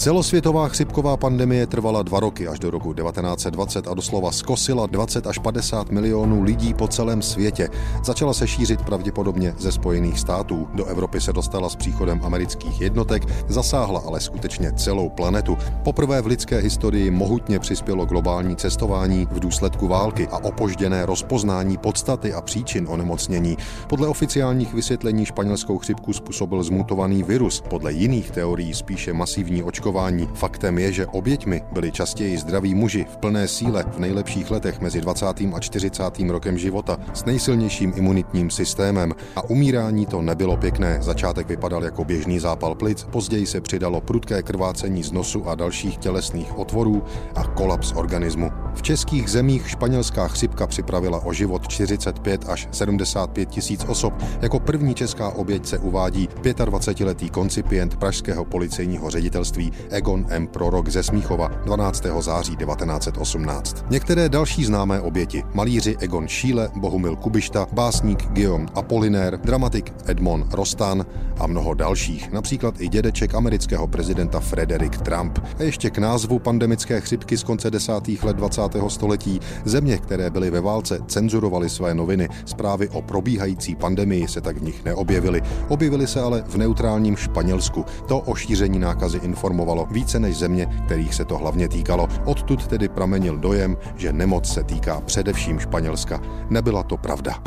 Celosvětová chřipková pandemie trvala dva roky až do roku 1920 a doslova skosila 20 až 50 milionů lidí po celém světě. Začala se šířit pravděpodobně ze Spojených států. Do Evropy se dostala s příchodem amerických jednotek, zasáhla ale skutečně celou planetu. Poprvé v lidské historii mohutně přispělo globální cestování v důsledku války a opožděné rozpoznání podstaty a příčin onemocnění. Podle oficiálních vysvětlení španělskou chřipku způsobil zmutovaný virus, podle jiných teorií spíše masivní očkování očkování. Faktem je, že oběťmi byli častěji zdraví muži v plné síle v nejlepších letech mezi 20. a 40. rokem života s nejsilnějším imunitním systémem a umírání to nebylo pěkné. Začátek vypadal jako běžný zápal plic, později se přidalo prudké krvácení z nosu a dalších tělesných otvorů a kolaps organismu. V českých zemích španělská chřipka připravila o život 45 až 75 tisíc osob. Jako první česká oběť se uvádí 25-letý koncipient pražského policejního ředitelství Egon M. Prorok ze Smíchova 12. září 1918. Některé další známé oběti, malíři Egon Šíle, Bohumil Kubišta, básník Guillaume Apollinaire, dramatik Edmond Rostan a mnoho dalších, například i dědeček amerického prezidenta Frederick Trump. A ještě k názvu pandemické chřipky z konce desátých let 20. století. Země, které byly ve válce, cenzurovaly své noviny. Zprávy o probíhající pandemii se tak v nich neobjevily. Objevily se ale v neutrálním Španělsku. To o šíření nákazy informovalo informovalo více než země, kterých se to hlavně týkalo. Odtud tedy pramenil dojem, že nemoc se týká především Španělska. Nebyla to pravda.